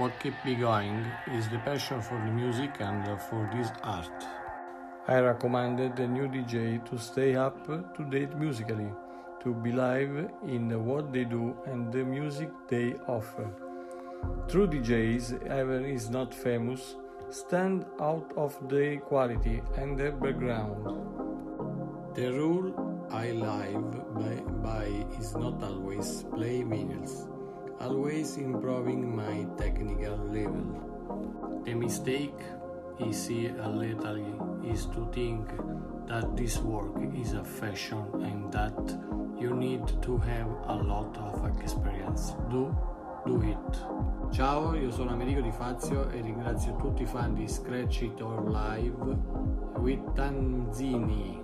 What keeps me going is the passion for the music and for this art. I recommended the new DJ to stay up to date musically, to believe in what they do and the music they offer. True DJs, even is not famous, stand out of the quality and the background. The rule I live by, by is not always play vinyls, always improving my technical level. The mistake is a little is to think that this work is a fashion and that you need to have a lot of experience. Do Do It. Ciao, io sono Americo Di Fazio e ringrazio tutti i fan di Scratch It or Live with Thamzini.